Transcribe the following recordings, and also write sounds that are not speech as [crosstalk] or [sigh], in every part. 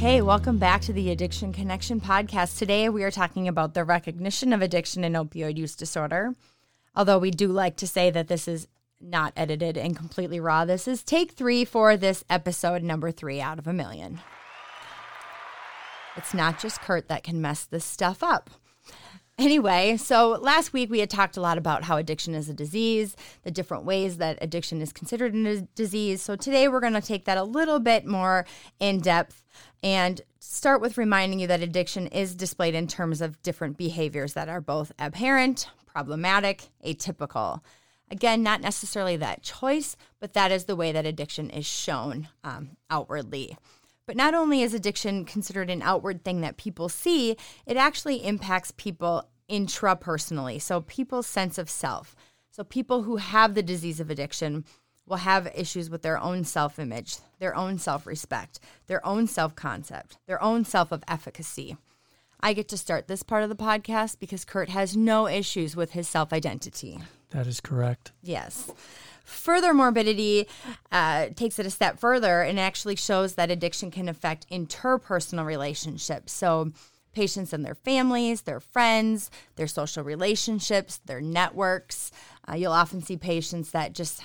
Okay, welcome back to the Addiction Connection podcast. Today we are talking about the recognition of addiction and opioid use disorder. Although we do like to say that this is not edited and completely raw, this is take three for this episode number three out of a million. It's not just Kurt that can mess this stuff up. Anyway, so last week we had talked a lot about how addiction is a disease, the different ways that addiction is considered a disease. So today we're going to take that a little bit more in depth and start with reminding you that addiction is displayed in terms of different behaviors that are both apparent, problematic, atypical. Again, not necessarily that choice, but that is the way that addiction is shown um, outwardly. But not only is addiction considered an outward thing that people see, it actually impacts people intrapersonally. So, people's sense of self. So, people who have the disease of addiction will have issues with their own self image, their own self respect, their own self concept, their own self of efficacy. I get to start this part of the podcast because Kurt has no issues with his self identity. That is correct. Yes. Further morbidity uh, takes it a step further and actually shows that addiction can affect interpersonal relationships. So, patients and their families, their friends, their social relationships, their networks. Uh, you'll often see patients that just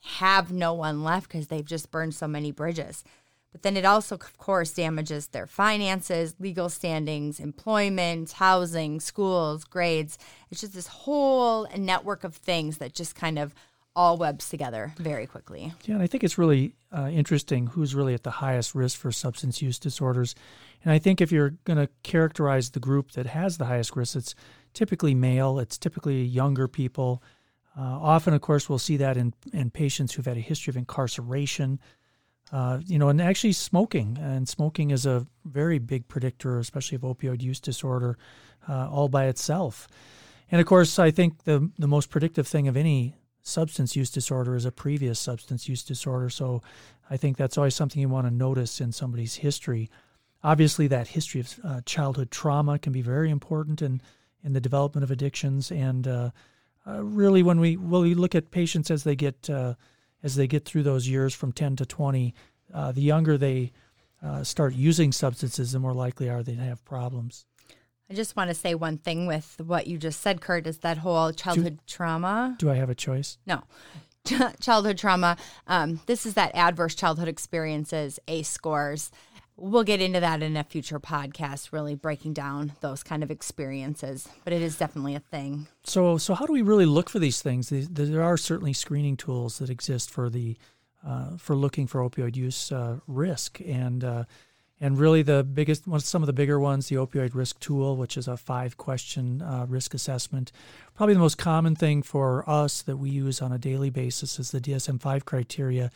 have no one left because they've just burned so many bridges. But then it also, of course, damages their finances, legal standings, employment, housing, schools, grades. It's just this whole network of things that just kind of all webs together very quickly. Yeah, and I think it's really uh, interesting who's really at the highest risk for substance use disorders. And I think if you're going to characterize the group that has the highest risk, it's typically male, it's typically younger people. Uh, often, of course, we'll see that in, in patients who've had a history of incarceration. Uh, you know, and actually smoking, and smoking is a very big predictor, especially of opioid use disorder, uh, all by itself. And of course, I think the the most predictive thing of any substance use disorder is a previous substance use disorder. So I think that's always something you want to notice in somebody's history. Obviously, that history of uh, childhood trauma can be very important in, in the development of addictions. And uh, really, when we when we look at patients as they get uh, as they get through those years from 10 to 20, uh, the younger they uh, start using substances, the more likely are they to have problems. I just want to say one thing with what you just said, Kurt, is that whole childhood do, trauma. Do I have a choice? No. [laughs] childhood trauma. Um, this is that adverse childhood experiences, ACE scores. We'll get into that in a future podcast, really breaking down those kind of experiences. But it is definitely a thing. So, so how do we really look for these things? There are certainly screening tools that exist for the uh, for looking for opioid use uh, risk, and uh, and really, the biggest, some of the bigger ones, the opioid risk tool, which is a five question uh, risk assessment. Probably the most common thing for us that we use on a daily basis is the DSM 5 criteria.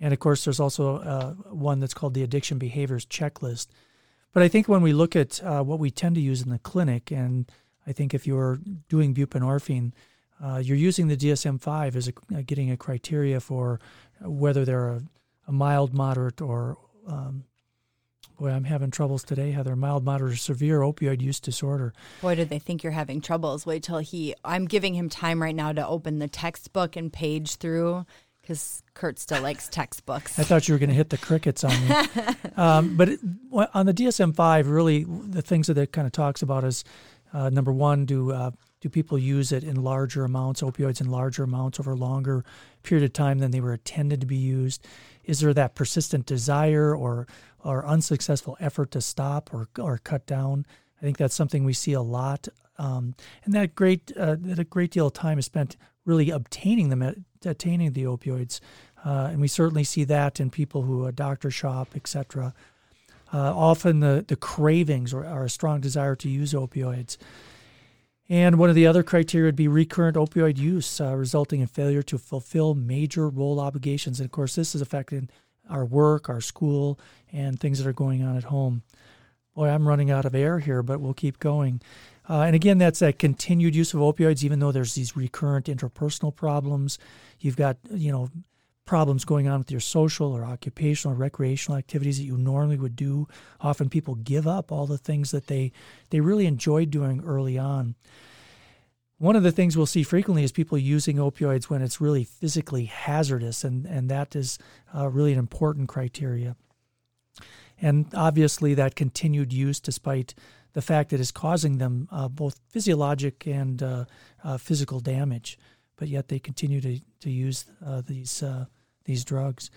And of course, there's also uh, one that's called the Addiction Behaviors Checklist. But I think when we look at uh, what we tend to use in the clinic, and I think if you're doing buprenorphine, uh, you're using the DSM 5 as a, getting a criteria for whether they're a, a mild, moderate, or um, Boy, I'm having troubles today, Heather. Mild, moderate, or severe opioid use disorder. Boy, did they think you're having troubles. Wait till he. I'm giving him time right now to open the textbook and page through because Kurt still likes textbooks. I thought you were going to hit the crickets on me. [laughs] um, but it, on the DSM 5, really, the things that it kind of talks about is uh, number one, do uh, do people use it in larger amounts, opioids in larger amounts over a longer period of time than they were intended to be used? Is there that persistent desire or or unsuccessful effort to stop or or cut down. I think that's something we see a lot, um, and that great uh, that a great deal of time is spent really obtaining the attaining the opioids, uh, and we certainly see that in people who a doctor shop, etc. Uh, often the the cravings or, a strong desire to use opioids. And one of the other criteria would be recurrent opioid use, uh, resulting in failure to fulfill major role obligations. And of course, this is affecting our work, our school, and things that are going on at home. boy, I'm running out of air here, but we'll keep going. Uh, and again, that's that continued use of opioids, even though there's these recurrent interpersonal problems. You've got, you know, problems going on with your social or occupational or recreational activities that you normally would do. Often people give up all the things that they, they really enjoyed doing early on. One of the things we'll see frequently is people using opioids when it's really physically hazardous, and, and that is uh, really an important criteria. And obviously, that continued use, despite the fact that it's causing them uh, both physiologic and uh, uh physical damage, but yet they continue to, to use uh, these, uh, these drugs.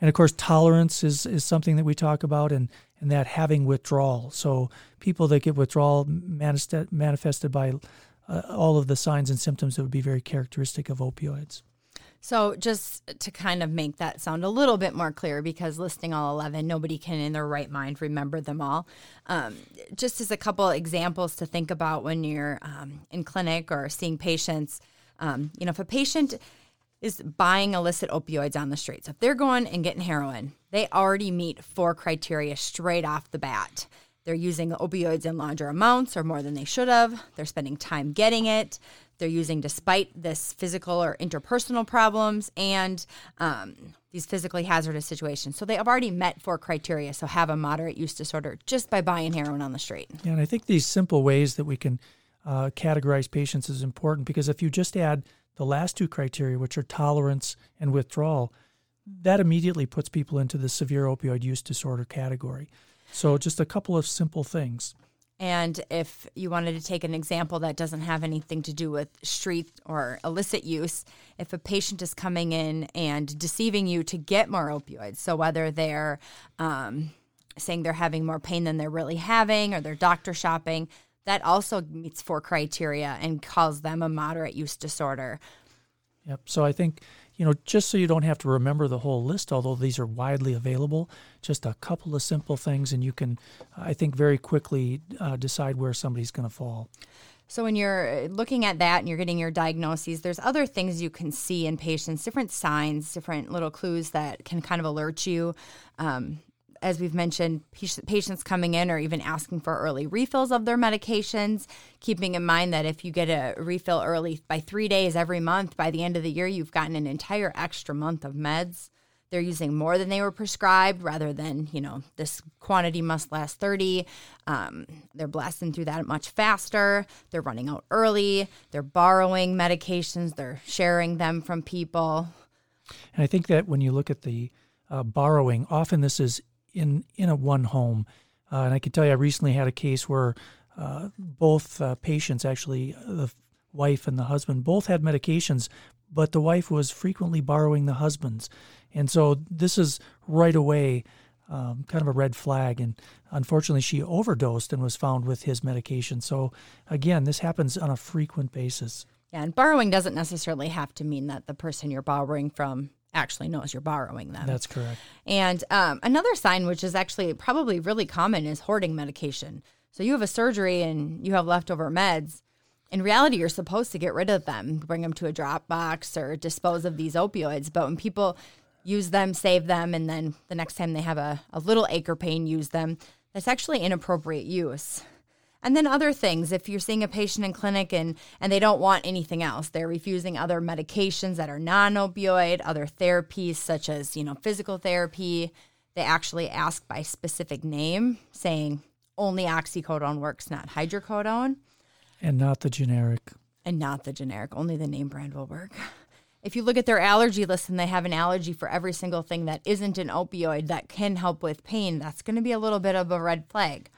And of course, tolerance is, is something that we talk about, and, and that having withdrawal. So, people that get withdrawal manifested by uh, all of the signs and symptoms that would be very characteristic of opioids. So, just to kind of make that sound a little bit more clear, because listing all 11, nobody can in their right mind remember them all. Um, just as a couple examples to think about when you're um, in clinic or seeing patients, um, you know, if a patient is buying illicit opioids on the streets, if they're going and getting heroin, they already meet four criteria straight off the bat. They're using opioids in larger amounts or more than they should have. They're spending time getting it. They're using despite this physical or interpersonal problems and um, these physically hazardous situations. So they have already met four criteria. So have a moderate use disorder just by buying heroin on the street. Yeah, and I think these simple ways that we can uh, categorize patients is important because if you just add the last two criteria, which are tolerance and withdrawal, that immediately puts people into the severe opioid use disorder category. So, just a couple of simple things. And if you wanted to take an example that doesn't have anything to do with street or illicit use, if a patient is coming in and deceiving you to get more opioids, so whether they're um, saying they're having more pain than they're really having or they're doctor shopping, that also meets four criteria and calls them a moderate use disorder. Yep. So I think you know, just so you don't have to remember the whole list, although these are widely available, just a couple of simple things, and you can, I think, very quickly uh, decide where somebody's going to fall. So, when you're looking at that and you're getting your diagnoses, there's other things you can see in patients, different signs, different little clues that can kind of alert you. Um, as we've mentioned, patients coming in or even asking for early refills of their medications, keeping in mind that if you get a refill early by three days every month, by the end of the year, you've gotten an entire extra month of meds. They're using more than they were prescribed rather than, you know, this quantity must last 30. Um, they're blasting through that much faster. They're running out early. They're borrowing medications. They're sharing them from people. And I think that when you look at the uh, borrowing, often this is in in a one home. Uh, and I can tell you, I recently had a case where uh, both uh, patients, actually the wife and the husband, both had medications, but the wife was frequently borrowing the husband's, and so this is right away. Um, kind of a red flag. And unfortunately, she overdosed and was found with his medication. So, again, this happens on a frequent basis. Yeah, and borrowing doesn't necessarily have to mean that the person you're borrowing from actually knows you're borrowing them. That's correct. And um, another sign, which is actually probably really common, is hoarding medication. So you have a surgery and you have leftover meds. In reality, you're supposed to get rid of them, bring them to a drop box or dispose of these opioids. But when people use them, save them, and then the next time they have a, a little ache or pain, use them, that's actually inappropriate use. And then other things, if you're seeing a patient in clinic and, and they don't want anything else, they're refusing other medications that are non opioid, other therapies such as, you know, physical therapy. They actually ask by specific name, saying only oxycodone works, not hydrocodone. And not the generic. And not the generic, only the name brand will work. If you look at their allergy list and they have an allergy for every single thing that isn't an opioid that can help with pain, that's going to be a little bit of a red flag.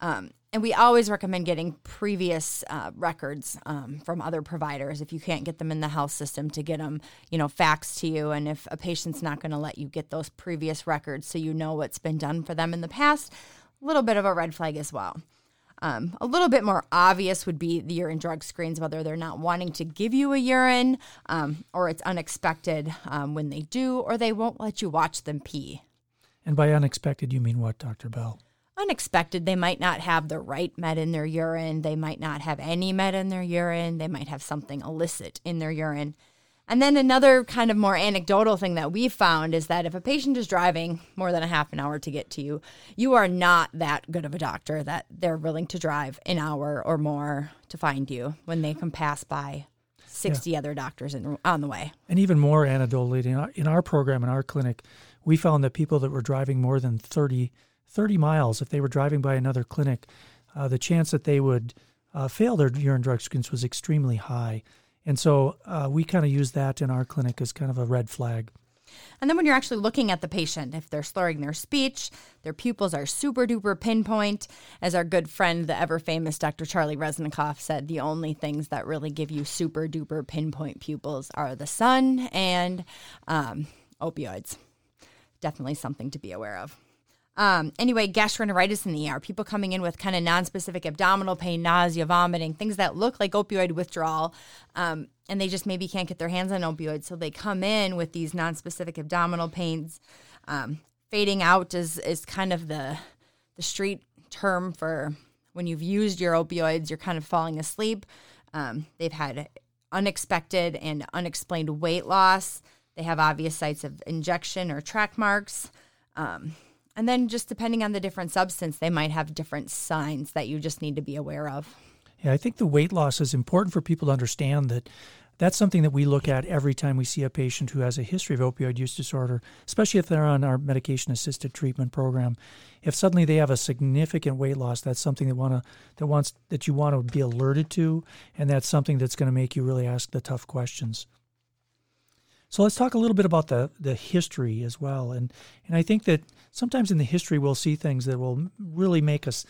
Um, and we always recommend getting previous uh, records um, from other providers if you can't get them in the health system to get them you know faxed to you and if a patient's not going to let you get those previous records so you know what's been done for them in the past a little bit of a red flag as well um, a little bit more obvious would be the urine drug screens, whether they're not wanting to give you a urine um, or it's unexpected um, when they do, or they won't let you watch them pee. And by unexpected, you mean what, Dr. Bell? Unexpected. They might not have the right med in their urine. They might not have any med in their urine. They might have something illicit in their urine. And then another kind of more anecdotal thing that we found is that if a patient is driving more than a half an hour to get to you, you are not that good of a doctor that they're willing to drive an hour or more to find you when they can pass by 60 yeah. other doctors in, on the way. And even more anecdotally, in our, in our program, in our clinic, we found that people that were driving more than 30, 30 miles, if they were driving by another clinic, uh, the chance that they would uh, fail their urine drug screens was extremely high. And so uh, we kind of use that in our clinic as kind of a red flag. And then when you're actually looking at the patient, if they're slurring their speech, their pupils are super duper pinpoint. As our good friend, the ever famous Dr. Charlie Reznikoff said, the only things that really give you super duper pinpoint pupils are the sun and um, opioids. Definitely something to be aware of. Um, anyway, gastroenteritis in the ER, people coming in with kind of non-specific abdominal pain, nausea, vomiting, things that look like opioid withdrawal, um, and they just maybe can't get their hands on opioids, so they come in with these non-specific abdominal pains. Um, fading out is is kind of the the street term for when you've used your opioids, you're kind of falling asleep. Um, they've had unexpected and unexplained weight loss. They have obvious sites of injection or track marks. Um, and then just depending on the different substance, they might have different signs that you just need to be aware of. Yeah, I think the weight loss is important for people to understand that that's something that we look at every time we see a patient who has a history of opioid use disorder, especially if they're on our medication assisted treatment program. If suddenly they have a significant weight loss, that's something that want to that wants that you want to be alerted to, and that's something that's going to make you really ask the tough questions. So let's talk a little bit about the the history as well, and and I think that sometimes in the history we'll see things that will really make us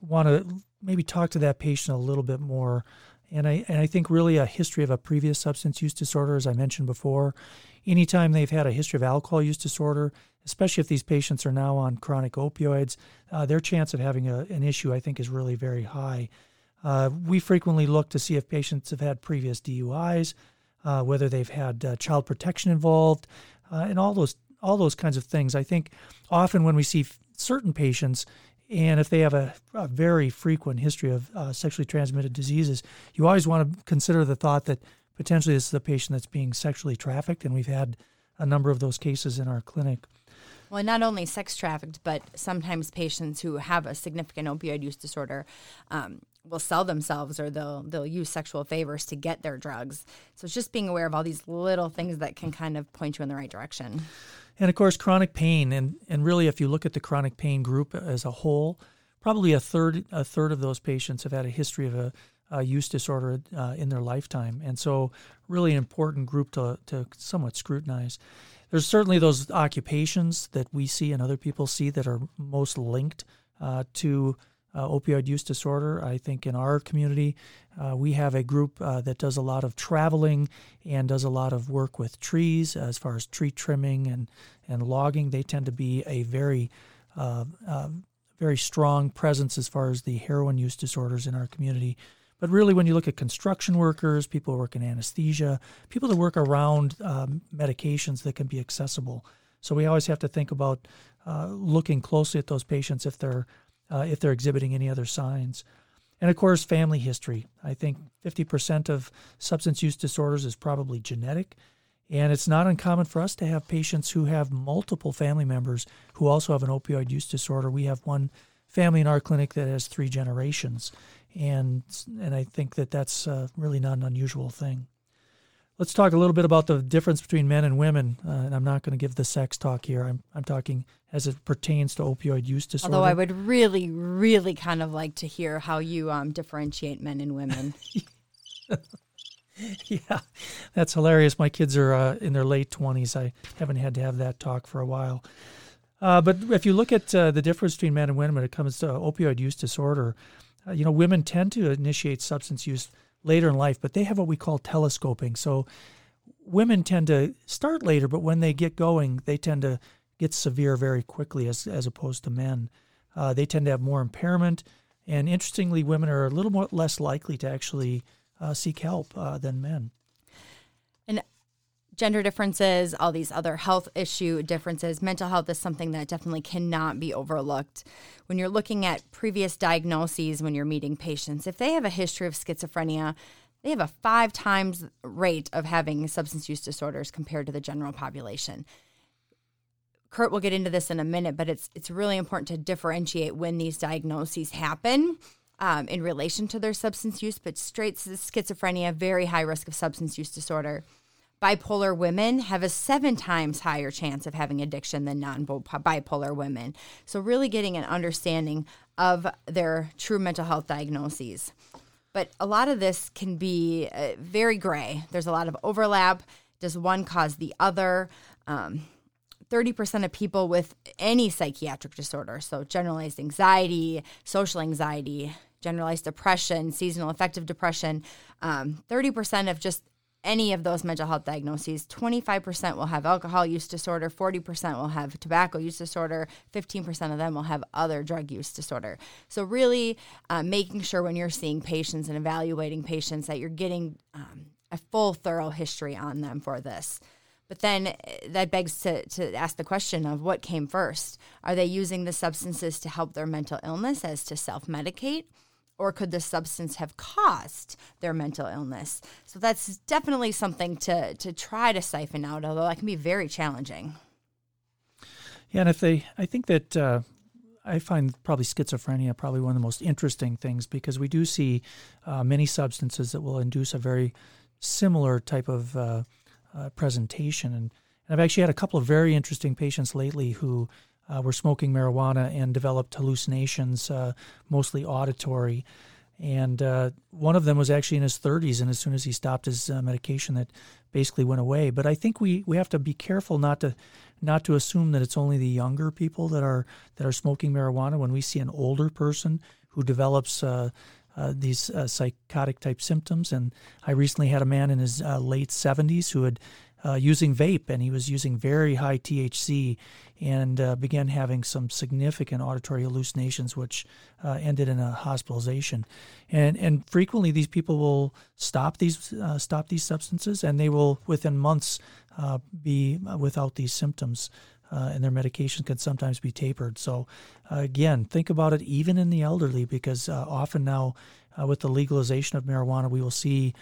want to maybe talk to that patient a little bit more. And I and I think really a history of a previous substance use disorder, as I mentioned before, anytime they've had a history of alcohol use disorder, especially if these patients are now on chronic opioids, uh, their chance of having a, an issue I think is really very high. Uh, we frequently look to see if patients have had previous DUIs, uh, whether they've had uh, child protection involved, uh, and all those all those kinds of things. I think often when we see f- certain patients, and if they have a, a very frequent history of uh, sexually transmitted diseases, you always want to consider the thought that potentially this is a patient that's being sexually trafficked, and we've had a number of those cases in our clinic. Well, not only sex trafficked, but sometimes patients who have a significant opioid use disorder um, will sell themselves or they'll they'll use sexual favors to get their drugs. So it's just being aware of all these little things that can kind of point you in the right direction. And of course, chronic pain, and and really, if you look at the chronic pain group as a whole, probably a third a third of those patients have had a history of a, a use disorder uh, in their lifetime, and so really an important group to to somewhat scrutinize. There's certainly those occupations that we see and other people see that are most linked uh, to uh, opioid use disorder. I think in our community, uh, we have a group uh, that does a lot of traveling and does a lot of work with trees as far as tree trimming and, and logging. They tend to be a very uh, uh, very strong presence as far as the heroin use disorders in our community. But really, when you look at construction workers, people who work in anesthesia, people that work around um, medications that can be accessible. So we always have to think about uh, looking closely at those patients if they're uh, if they're exhibiting any other signs. And of course, family history. I think 50% of substance use disorders is probably genetic. And it's not uncommon for us to have patients who have multiple family members who also have an opioid use disorder. We have one family in our clinic that has three generations. And, and I think that that's uh, really not an unusual thing. Let's talk a little bit about the difference between men and women. Uh, and I'm not going to give the sex talk here. I'm, I'm talking as it pertains to opioid use disorder. Although I would really, really kind of like to hear how you um, differentiate men and women. [laughs] yeah, that's hilarious. My kids are uh, in their late 20s. I haven't had to have that talk for a while. Uh, but if you look at uh, the difference between men and women when it comes to opioid use disorder, uh, you know, women tend to initiate substance use later in life, but they have what we call telescoping. So women tend to start later, but when they get going, they tend to get severe very quickly as, as opposed to men. Uh, they tend to have more impairment. And interestingly, women are a little more less likely to actually uh, seek help uh, than men. And gender differences, all these other health issue differences, mental health is something that definitely cannot be overlooked. When you're looking at previous diagnoses, when you're meeting patients, if they have a history of schizophrenia, they have a five times rate of having substance use disorders compared to the general population. Kurt will get into this in a minute, but it's it's really important to differentiate when these diagnoses happen um, in relation to their substance use. But straight schizophrenia, very high risk of substance use disorder. Bipolar women have a seven times higher chance of having addiction than non bipolar women. So, really getting an understanding of their true mental health diagnoses. But a lot of this can be uh, very gray. There's a lot of overlap. Does one cause the other? Um, 30% of people with any psychiatric disorder, so generalized anxiety, social anxiety, generalized depression, seasonal affective depression, um, 30% of just any of those mental health diagnoses, 25% will have alcohol use disorder, 40% will have tobacco use disorder, 15% of them will have other drug use disorder. So, really uh, making sure when you're seeing patients and evaluating patients that you're getting um, a full, thorough history on them for this. But then uh, that begs to, to ask the question of what came first. Are they using the substances to help their mental illness as to self medicate? Or could the substance have caused their mental illness? So that's definitely something to to try to siphon out, although that can be very challenging. Yeah, and if they, I think that uh, I find probably schizophrenia probably one of the most interesting things because we do see uh, many substances that will induce a very similar type of uh, uh presentation, and, and I've actually had a couple of very interesting patients lately who uh, were smoking marijuana and developed hallucinations, uh, mostly auditory. And uh, one of them was actually in his 30s, and as soon as he stopped his uh, medication, that basically went away. But I think we, we have to be careful not to not to assume that it's only the younger people that are that are smoking marijuana. When we see an older person who develops uh, uh, these uh, psychotic type symptoms. And I recently had a man in his uh, late 70s who had uh, using vape, and he was using very high THC and uh, began having some significant auditory hallucinations, which uh, ended in a hospitalization. And and frequently these people will stop these uh, stop these substances, and they will within months uh, be without these symptoms. Uh, and their medication can sometimes be tapered. So, again, think about it even in the elderly, because often now, with the legalization of marijuana, we will see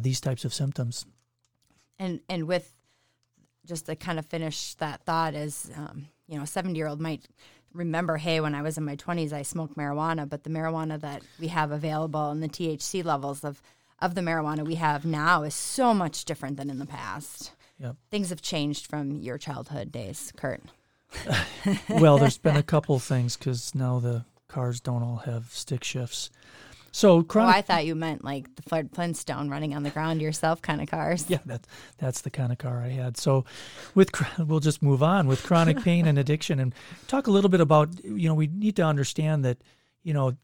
these types of symptoms and and with just to kind of finish that thought is um, you know a 70 year old might remember hey when i was in my 20s i smoked marijuana but the marijuana that we have available and the thc levels of of the marijuana we have now is so much different than in the past. Yep. things have changed from your childhood days kurt. Well there's been a [laughs] couple things because now the cars don't all have stick shifts so chronic. Oh, I thought you meant like the Ford Flintstone running on the ground yourself kind of cars. Yeah, that's that's the kind of car I had. So, with we'll just move on with chronic [laughs] pain and addiction and talk a little bit about you know we need to understand that you know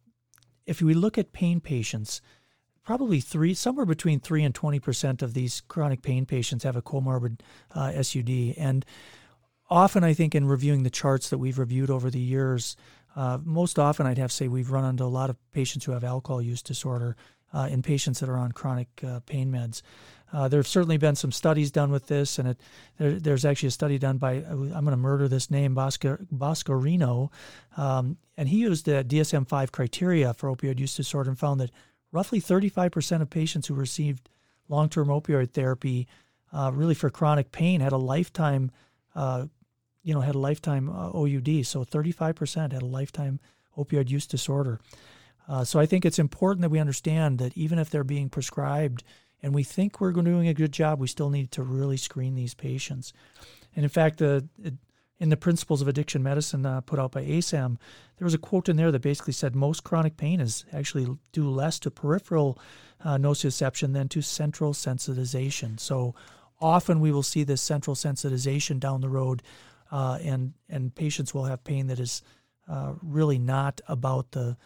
if we look at pain patients, probably three somewhere between three and twenty percent of these chronic pain patients have a comorbid uh, SUD and often I think in reviewing the charts that we've reviewed over the years, uh, most often, I'd have to say we've run into a lot of patients who have alcohol use disorder uh, in patients that are on chronic uh, pain meds. Uh, there have certainly been some studies done with this, and it, there, there's actually a study done by, I'm going to murder this name, Bosco, Boscorino, um, and he used the DSM 5 criteria for opioid use disorder and found that roughly 35% of patients who received long term opioid therapy, uh, really for chronic pain, had a lifetime uh, you know, had a lifetime uh, OUD. So 35% had a lifetime opioid use disorder. Uh, so I think it's important that we understand that even if they're being prescribed and we think we're doing a good job, we still need to really screen these patients. And in fact, the in the Principles of Addiction Medicine uh, put out by ASAM, there was a quote in there that basically said most chronic pain is actually due less to peripheral uh, nociception than to central sensitization. So often we will see this central sensitization down the road uh, and and patients will have pain that is uh, really not about the,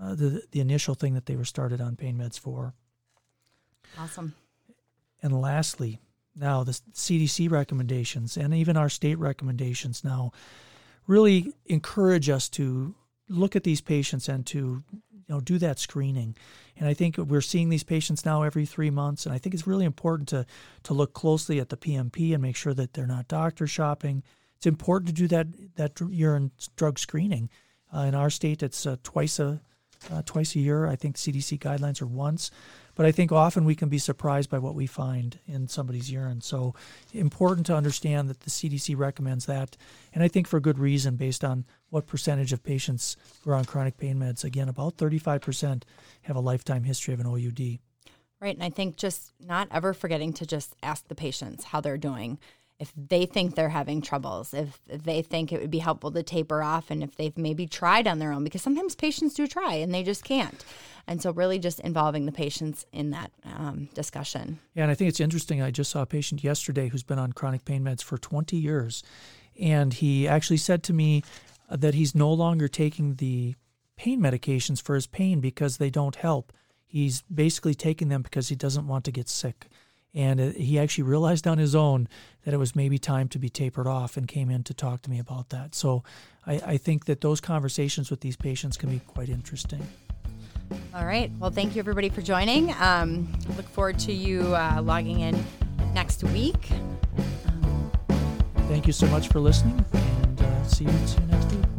uh, the the initial thing that they were started on pain meds for. Awesome. And lastly, now the CDC recommendations and even our state recommendations now really encourage us to look at these patients and to you know do that screening and i think we're seeing these patients now every three months and i think it's really important to to look closely at the pmp and make sure that they're not doctor shopping it's important to do that that urine drug screening. Uh, in our state, it's uh, twice a uh, twice a year. I think CDC guidelines are once, but I think often we can be surprised by what we find in somebody's urine. So important to understand that the CDC recommends that, and I think for good reason based on what percentage of patients who are on chronic pain meds. Again, about 35% have a lifetime history of an OUD. Right. And I think just not ever forgetting to just ask the patients how they're doing. If they think they're having troubles, if they think it would be helpful to taper off, and if they've maybe tried on their own, because sometimes patients do try and they just can't. And so, really, just involving the patients in that um, discussion. Yeah, and I think it's interesting. I just saw a patient yesterday who's been on chronic pain meds for 20 years. And he actually said to me that he's no longer taking the pain medications for his pain because they don't help He's basically taking them because he doesn't want to get sick. And uh, he actually realized on his own that it was maybe time to be tapered off and came in to talk to me about that. So I, I think that those conversations with these patients can be quite interesting. All right. Well, thank you everybody for joining. Um, look forward to you uh, logging in next week. Thank you so much for listening, and uh, see you, see you next week.